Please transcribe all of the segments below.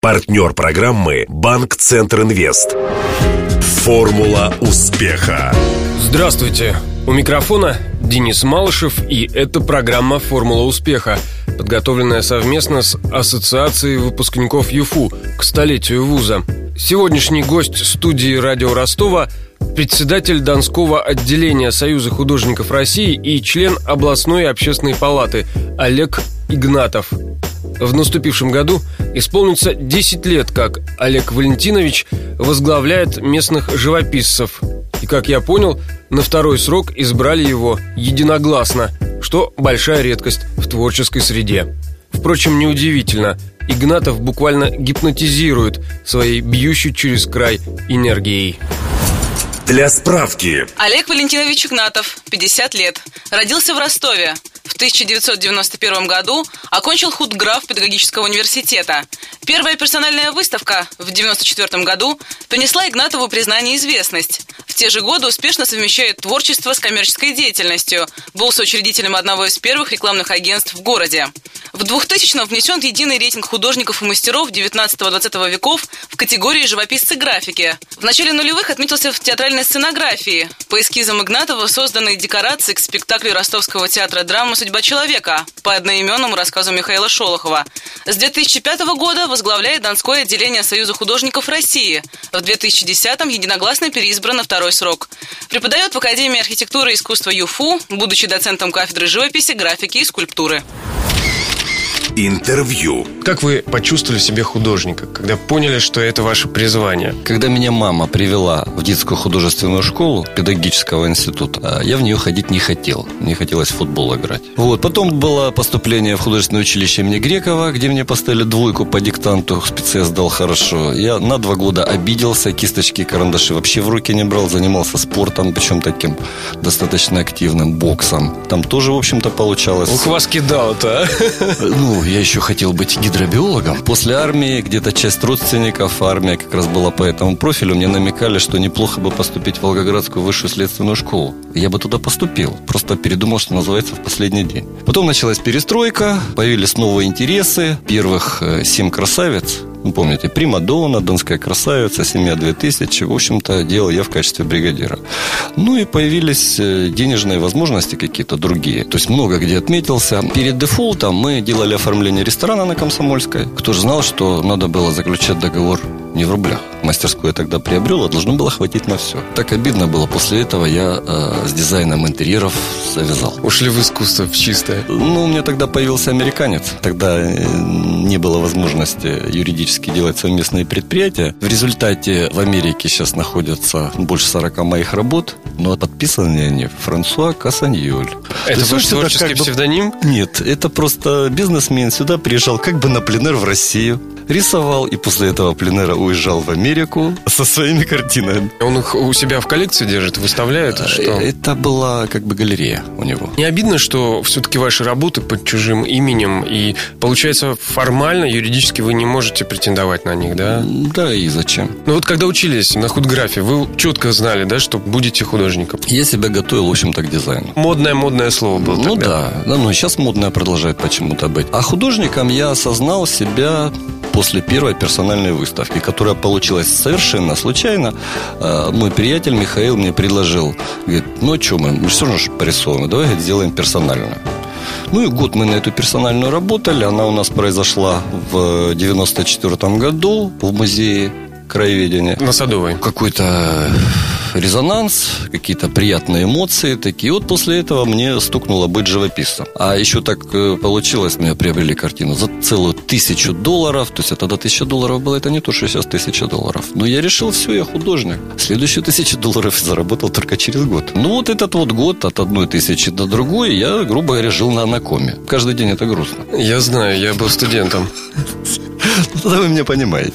Партнер программы «Банк Центр Инвест». Формула успеха. Здравствуйте. У микрофона Денис Малышев, и это программа «Формула успеха», подготовленная совместно с Ассоциацией выпускников ЮФУ к столетию вуза. Сегодняшний гость студии «Радио Ростова» председатель Донского отделения Союза художников России и член областной общественной палаты Олег Игнатов. В наступившем году исполнится 10 лет, как Олег Валентинович возглавляет местных живописцев. И, как я понял, на второй срок избрали его единогласно, что большая редкость в творческой среде. Впрочем, неудивительно, Игнатов буквально гипнотизирует своей бьющей через край энергией. Для справки. Олег Валентинович Игнатов, 50 лет. Родился в Ростове. В 1991 году окончил худграф педагогического университета. Первая персональная выставка в 1994 году принесла Игнатову признание и известность. В те же годы успешно совмещает творчество с коммерческой деятельностью. Был соучредителем одного из первых рекламных агентств в городе. В 2000-м внесен в единый рейтинг художников и мастеров 19-20 веков в категории живописцы графики. В начале нулевых отметился в театральной сценографии. По эскизам Игнатова созданы декорации к спектаклю Ростовского театра драмы «Судьба человека» по одноименному рассказу Михаила Шолохова. С 2005 года возглавляет Донское отделение Союза художников России. В 2010-м единогласно переизбран на второй срок. Преподает в Академии архитектуры и искусства ЮФУ, будучи доцентом кафедры живописи, графики и скульптуры. Интервью. Как вы почувствовали себе художника, когда поняли, что это ваше призвание? Когда меня мама привела в детскую художественную школу педагогического института, я в нее ходить не хотел. Мне хотелось в футбол играть. Вот. Потом было поступление в художественное училище имени Грекова, где мне поставили двойку по диктанту. Специя сдал хорошо. Я на два года обиделся, кисточки и карандаши вообще в руки не брал. Занимался спортом, причем таким достаточно активным, боксом. Там тоже, в общем-то, получалось. Ух, вас кидал-то, а? Ну, я еще хотел быть гидробиологом. После армии где-то часть родственников, армия как раз была по этому профилю, мне намекали, что неплохо бы поступить в Волгоградскую высшую следственную школу. Я бы туда поступил. Просто передумал, что называется, в последний день. Потом началась перестройка, появились новые интересы. Первых э, семь красавиц ну, помните, Примадонна, Донская красавица, Семья 2000. В общем-то, делал я в качестве бригадира. Ну и появились э, денежные возможности какие-то другие. То есть много где отметился. Перед дефолтом мы делали оформление ресторана на Комсомольской. Кто же знал, что надо было заключать договор не в рублях. Мастерскую я тогда приобрел, а должно было хватить на все. Так обидно было. После этого я э, с дизайном интерьеров завязал. Ушли в искусство, в чистое. Ну, у меня тогда появился американец. Тогда э, не было возможности юридически делать совместные предприятия. В результате в Америке сейчас находятся больше 40 моих работ, но подписаны они Франсуа Кассаньоль. Это ваш творческий как псевдоним? Бы... Нет, это просто бизнесмен сюда приезжал как бы на пленэр в Россию рисовал, и после этого пленера уезжал в Америку со своими картинами. Он их у себя в коллекции держит, выставляет? Что? Это была как бы галерея у него. Не обидно, что все-таки ваши работы под чужим именем, и получается формально, юридически вы не можете претендовать на них, да? Да, и зачем? Ну вот когда учились на худграфе, вы четко знали, да, что будете художником? Я себя готовил, в общем-то, к дизайну. Модное-модное слово было Ну тогда. да, да, но сейчас модное продолжает почему-то быть. А художником я осознал себя после первой персональной выставки, которая получилась совершенно случайно. А, мой приятель Михаил мне предложил, говорит, ну а что мы, мы все равно порисовываем, давай говорит, сделаем персональную. Ну и год мы на эту персональную работали. Она у нас произошла в 94 году в музее краеведения. На Садовой. Какой-то резонанс, какие-то приятные эмоции такие. Вот после этого мне стукнуло быть живописцем. А еще так э, получилось, мы приобрели картину за целую тысячу долларов. То есть, это тогда тысяча долларов было, это не то, что сейчас тысяча долларов. Но я решил, все, я художник. Следующую тысячу долларов заработал только через год. Ну, вот этот вот год от одной тысячи до другой я, грубо говоря, жил на анакоме. Каждый день это грустно. Я знаю, я был студентом. Тогда вы меня понимаете.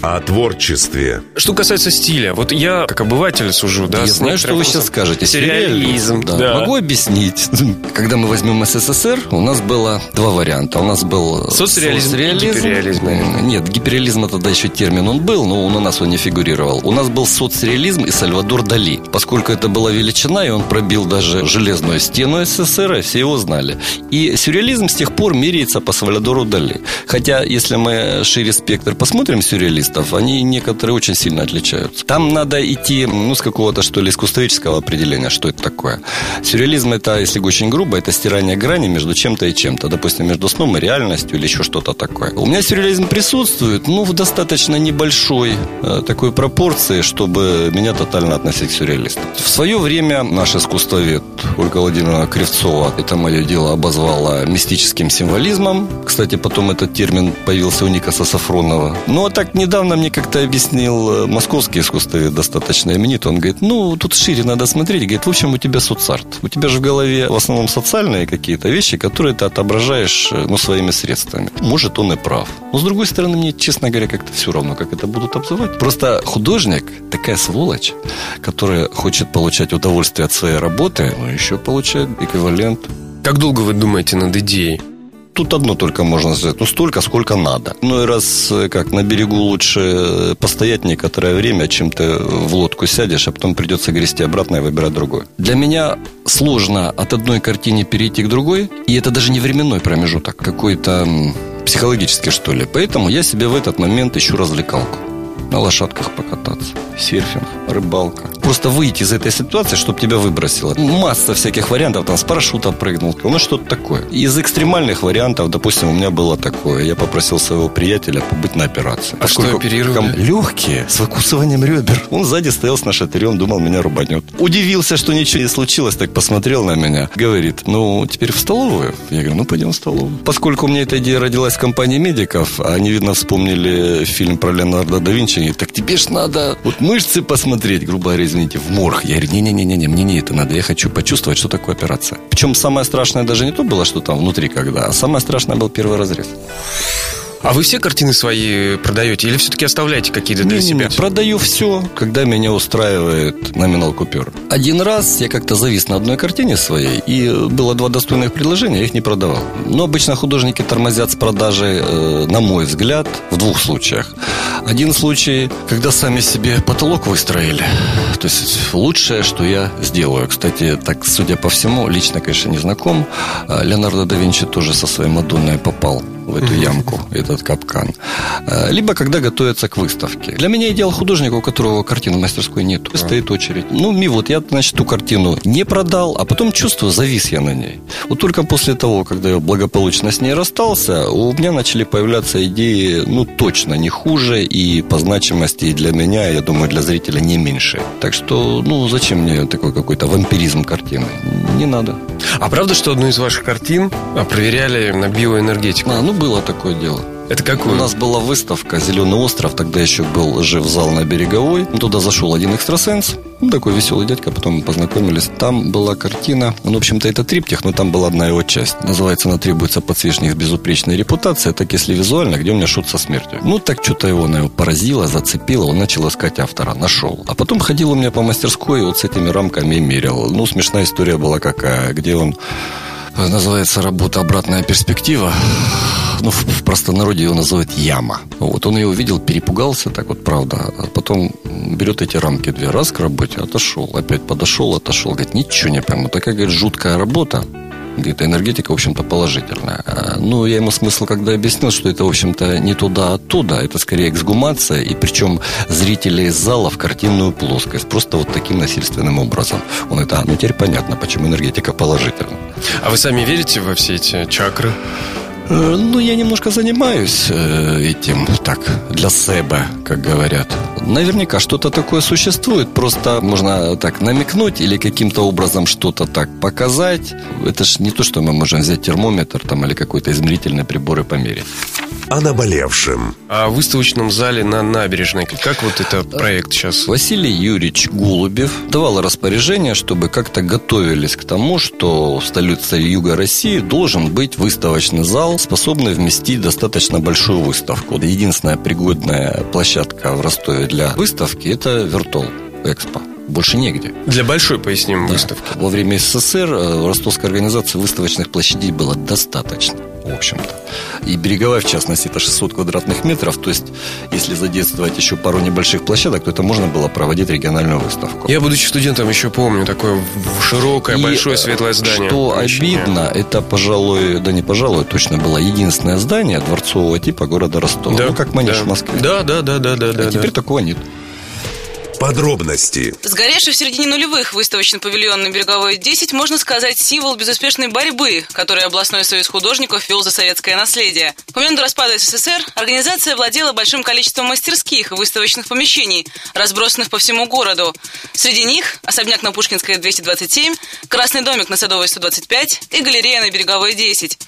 О творчестве. Что касается стиля, вот я как обыватель сужу, да, Я знаю, что вы сейчас скажете. Сюрреализм, да. Могу объяснить. Когда мы возьмем СССР, у нас было два варианта. У нас был Соцреализм и гиперреализм, наверное. Нет, гиперреализм тогда еще термин он был, но он у нас он не фигурировал. У нас был соцреализм и Сальвадор Дали. Поскольку это была величина, и он пробил даже железную стену СССР, и все его знали. И сюрреализм с тех пор меряется по Сальвадору Дали. Хотя, если мы шире спектр посмотрим сюрреалистов, они некоторые очень сильно отличаются. Там надо идти, ну, с какого-то, что ли, искусствоведческого определения, что это такое. Сюрреализм это, если очень грубо, это стирание грани между чем-то и чем-то. Допустим, между сном и реальностью или еще что-то такое. У меня сюрреализм присутствует, ну, в достаточно небольшой э, такой пропорции, чтобы меня тотально относить к сюрреалистам. В свое время наш искусствовед Ольга Владимировна Кривцова это мое дело обозвала мистическим символизмом. Кстати, потом этот термин появился у Никаса Сафронова. Ну, а так недавно мне как-то объяснил э, московский искусствовед достаточно именитый. Он говорит, ну, тут шире надо смотреть. Говорит, в общем, у тебя соцарт. У тебя же в голове в основном социальные какие-то вещи, которые ты отображаешь, э, ну, своими средствами. Может, он и прав. Но, с другой стороны, мне, честно говоря, как-то все равно, как это будут обзывать. Просто художник такая сволочь, которая хочет получать удовольствие от своей работы, но еще получает эквивалент Как долго вы думаете над идеей? Тут одно только можно сказать. Ну, столько, сколько надо. Ну, и раз, э, как, на берегу лучше э, постоять некоторое время, чем ты в лодку сядешь, а потом придется грести обратно и выбирать другой. Для меня сложно от одной картины перейти к другой, и это даже не временной промежуток, какой-то м, психологический, что ли. Поэтому я себе в этот момент ищу развлекалку. На лошадках покататься, серфинг, рыбалка. Просто выйти из этой ситуации, чтобы тебя выбросило. Масса всяких вариантов, там с парашюта прыгнул, ну что-то такое. Из экстремальных вариантов, допустим, у меня было такое. Я попросил своего приятеля побыть на операции. А что оперировали? Легкие, с выкусыванием ребер. Он сзади стоял с нашатырем, думал, меня рубанет. Удивился, что ничего не случилось, так посмотрел на меня. Говорит, ну, теперь в столовую? Я говорю, ну, пойдем в столовую. Поскольку у меня эта идея родилась в компании медиков, а они, видно, вспомнили фильм про Леонардо да Винчи, они, так тебе ж надо вот мышцы посмотреть, грубо говоря, извините, в морг. Я говорю, не-не-не-не, мне не это надо, я хочу почувствовать, что такое операция. Причем самое страшное даже не то было, что там внутри когда, а самое страшное был первый разрез. А вы все картины свои продаете или все-таки оставляете какие-то для Не-не-не, себя? Продаю все, когда меня устраивает номинал купюр. Один раз я как-то завис на одной картине своей, и было два достойных предложения, я их не продавал. Но обычно художники тормозят с продажей, э, на мой взгляд, в двух случаях. Один случай, когда сами себе потолок выстроили. То есть лучшее, что я сделаю. Кстати, так, судя по всему, лично, конечно, не знаком. А Леонардо да Винчи тоже со своей Мадонной попал в эту ямку, этот капкан. Э, Либо когда готовятся к выставке. Для меня идеал художника, у которого картины в мастерской нет. Стоит очередь. Ну, ми вот, я, значит, ту картину не продал, а потом чувствую, завис я на ней. Вот только после того, когда я благополучно с ней расстался, у меня начали появляться идеи, ну, точно не хуже, и по значимости и для меня, я думаю, для зрителя не меньше. Так что, ну, зачем мне такой какой-то вампиризм картины? Не надо. А правда, что одну из ваших картин а, проверяли на биоэнергетику? А, ну, было такое дело. Это У какую? нас была выставка «Зеленый остров», тогда еще был жив зал на Береговой. Туда зашел один экстрасенс, ну, такой веселый дядька, потом мы познакомились. Там была картина, ну, в общем-то, это триптих, но там была одна его часть. Называется «Она требуется подсвечник безупречной репутации», так если визуально, где у меня шут со смертью. Ну, так что-то его, наверное, поразило, зацепило, он начал искать автора, нашел. А потом ходил у меня по мастерской и вот с этими рамками мерил. Ну, смешная история была какая, где он Называется работа «Обратная перспектива». Ну, в, простонародье его называют «Яма». Вот, он ее увидел, перепугался, так вот, правда. А потом берет эти рамки две, раз к работе, отошел. Опять подошел, отошел. Говорит, ничего не пойму. Такая, говорит, жуткая работа. Говорит, энергетика, в общем-то, положительная. А, Ну, я ему смысл когда объяснил, что это, в общем-то, не туда, а оттуда. Это скорее эксгумация, и причем зрители из зала в картинную плоскость. Просто вот таким насильственным образом. Он это, а, ну, теперь понятно, почему энергетика положительна. А вы сами верите во все эти чакры? Э, Ну, я немножко занимаюсь э, этим, так, для себя, как говорят. Наверняка что-то такое существует, просто можно так намекнуть или каким-то образом что-то так показать. Это ж не то, что мы можем взять термометр там или какой-то измерительный прибор и померить. О наболевшем. О выставочном зале на набережной. Как вот это проект сейчас? Василий Юрьевич Голубев давал распоряжение, чтобы как-то готовились к тому, что в столице Юга России должен быть выставочный зал, способный вместить достаточно большую выставку. Единственная пригодная площадка в Ростове для выставки – это Вертол Экспо больше негде. Для большой, поясним, да. выставки. Во время СССР э, в ростовской организации выставочных площадей было достаточно, в общем-то. И береговая, в частности, это 600 квадратных метров. То есть, если задействовать еще пару небольших площадок, то это можно было проводить региональную выставку. Я, будучи студентом, еще помню такое широкое, И большое светлое здание. Что обидно, это, пожалуй, да не пожалуй, точно было единственное здание дворцового типа города Ростова. Да, ну, как манеж да. в Москве. Да, да, да, да, да. А да, теперь да. такого нет. Подробности. Сгоревший в середине нулевых выставочный павильон на Береговой 10, можно сказать, символ безуспешной борьбы, которую областной союз художников вел за советское наследие. К моменту распада СССР организация владела большим количеством мастерских и выставочных помещений, разбросанных по всему городу. Среди них особняк на Пушкинской 227, Красный домик на Садовой 125 и галерея на Береговой 10.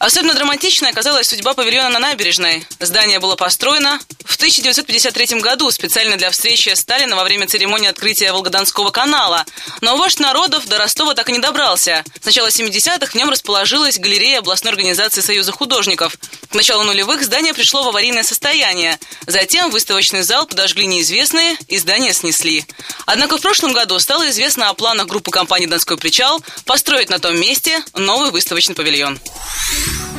Особенно драматичной оказалась судьба павильона на набережной. Здание было построено в 1953 году специально для встречи Сталина во время церемонии открытия Волгодонского канала. Но вождь народов до Ростова так и не добрался. С начала 70-х в нем расположилась галерея областной организации Союза художников. К началу нулевых здание пришло в аварийное состояние. Затем выставочный зал подожгли неизвестные и здание снесли. Однако в прошлом году стало известно о планах группы компании «Донской причал» построить на том месте новый выставочный павильон.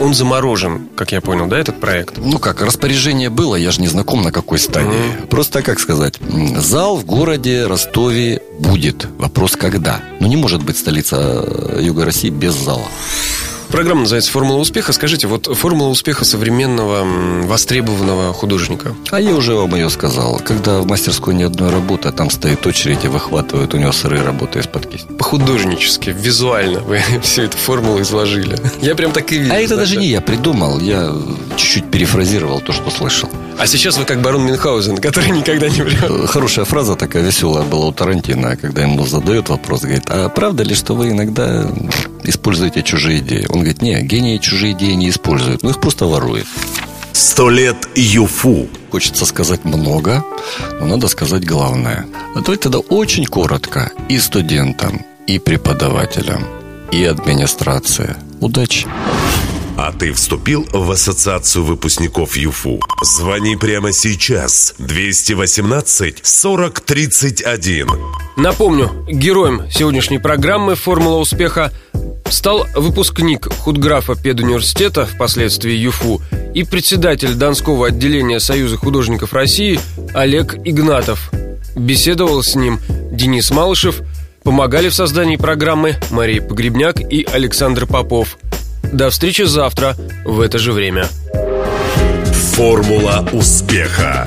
Он заморожен, как я понял, да, этот проект? Ну как, распоряжение было, я же не знаком на какой стадии. Mm-hmm. Просто, как сказать, зал в городе Ростове будет. Вопрос когда. Но не может быть столица э, Юга России без зала. Программа называется «Формула успеха». Скажите, вот формула успеха современного востребованного художника. А я уже вам ее сказал. Когда в мастерской ни одной работы, а там стоит очередь и выхватывают у него сырые работы из-под кисти. По-художнически, визуально вы всю эту формулу изложили. Я прям так и вижу. А это даже не я придумал. Я чуть-чуть перефразировал то, что слышал. А сейчас вы как барон Мюнхгаузен, который никогда не врет. Э, хорошая фраза такая веселая была у Тарантино, когда ему задают вопрос, говорит, а правда ли, что вы иногда используете чужие идеи? Он говорит, не, гении чужие идеи не используют, ну их просто воруют. Сто лет ЮФУ. Хочется сказать много, но надо сказать главное. А давайте тогда очень коротко и студентам, и преподавателям, и администрации. Удачи! А ты вступил в ассоциацию выпускников ЮФУ? Звони прямо сейчас. 218 40 31. Напомню, героем сегодняшней программы «Формула успеха» стал выпускник худграфа педуниверситета, впоследствии ЮФУ, и председатель Донского отделения Союза художников России Олег Игнатов. Беседовал с ним Денис Малышев, помогали в создании программы Мария Погребняк и Александр Попов – до встречи завтра в это же время. Формула успеха.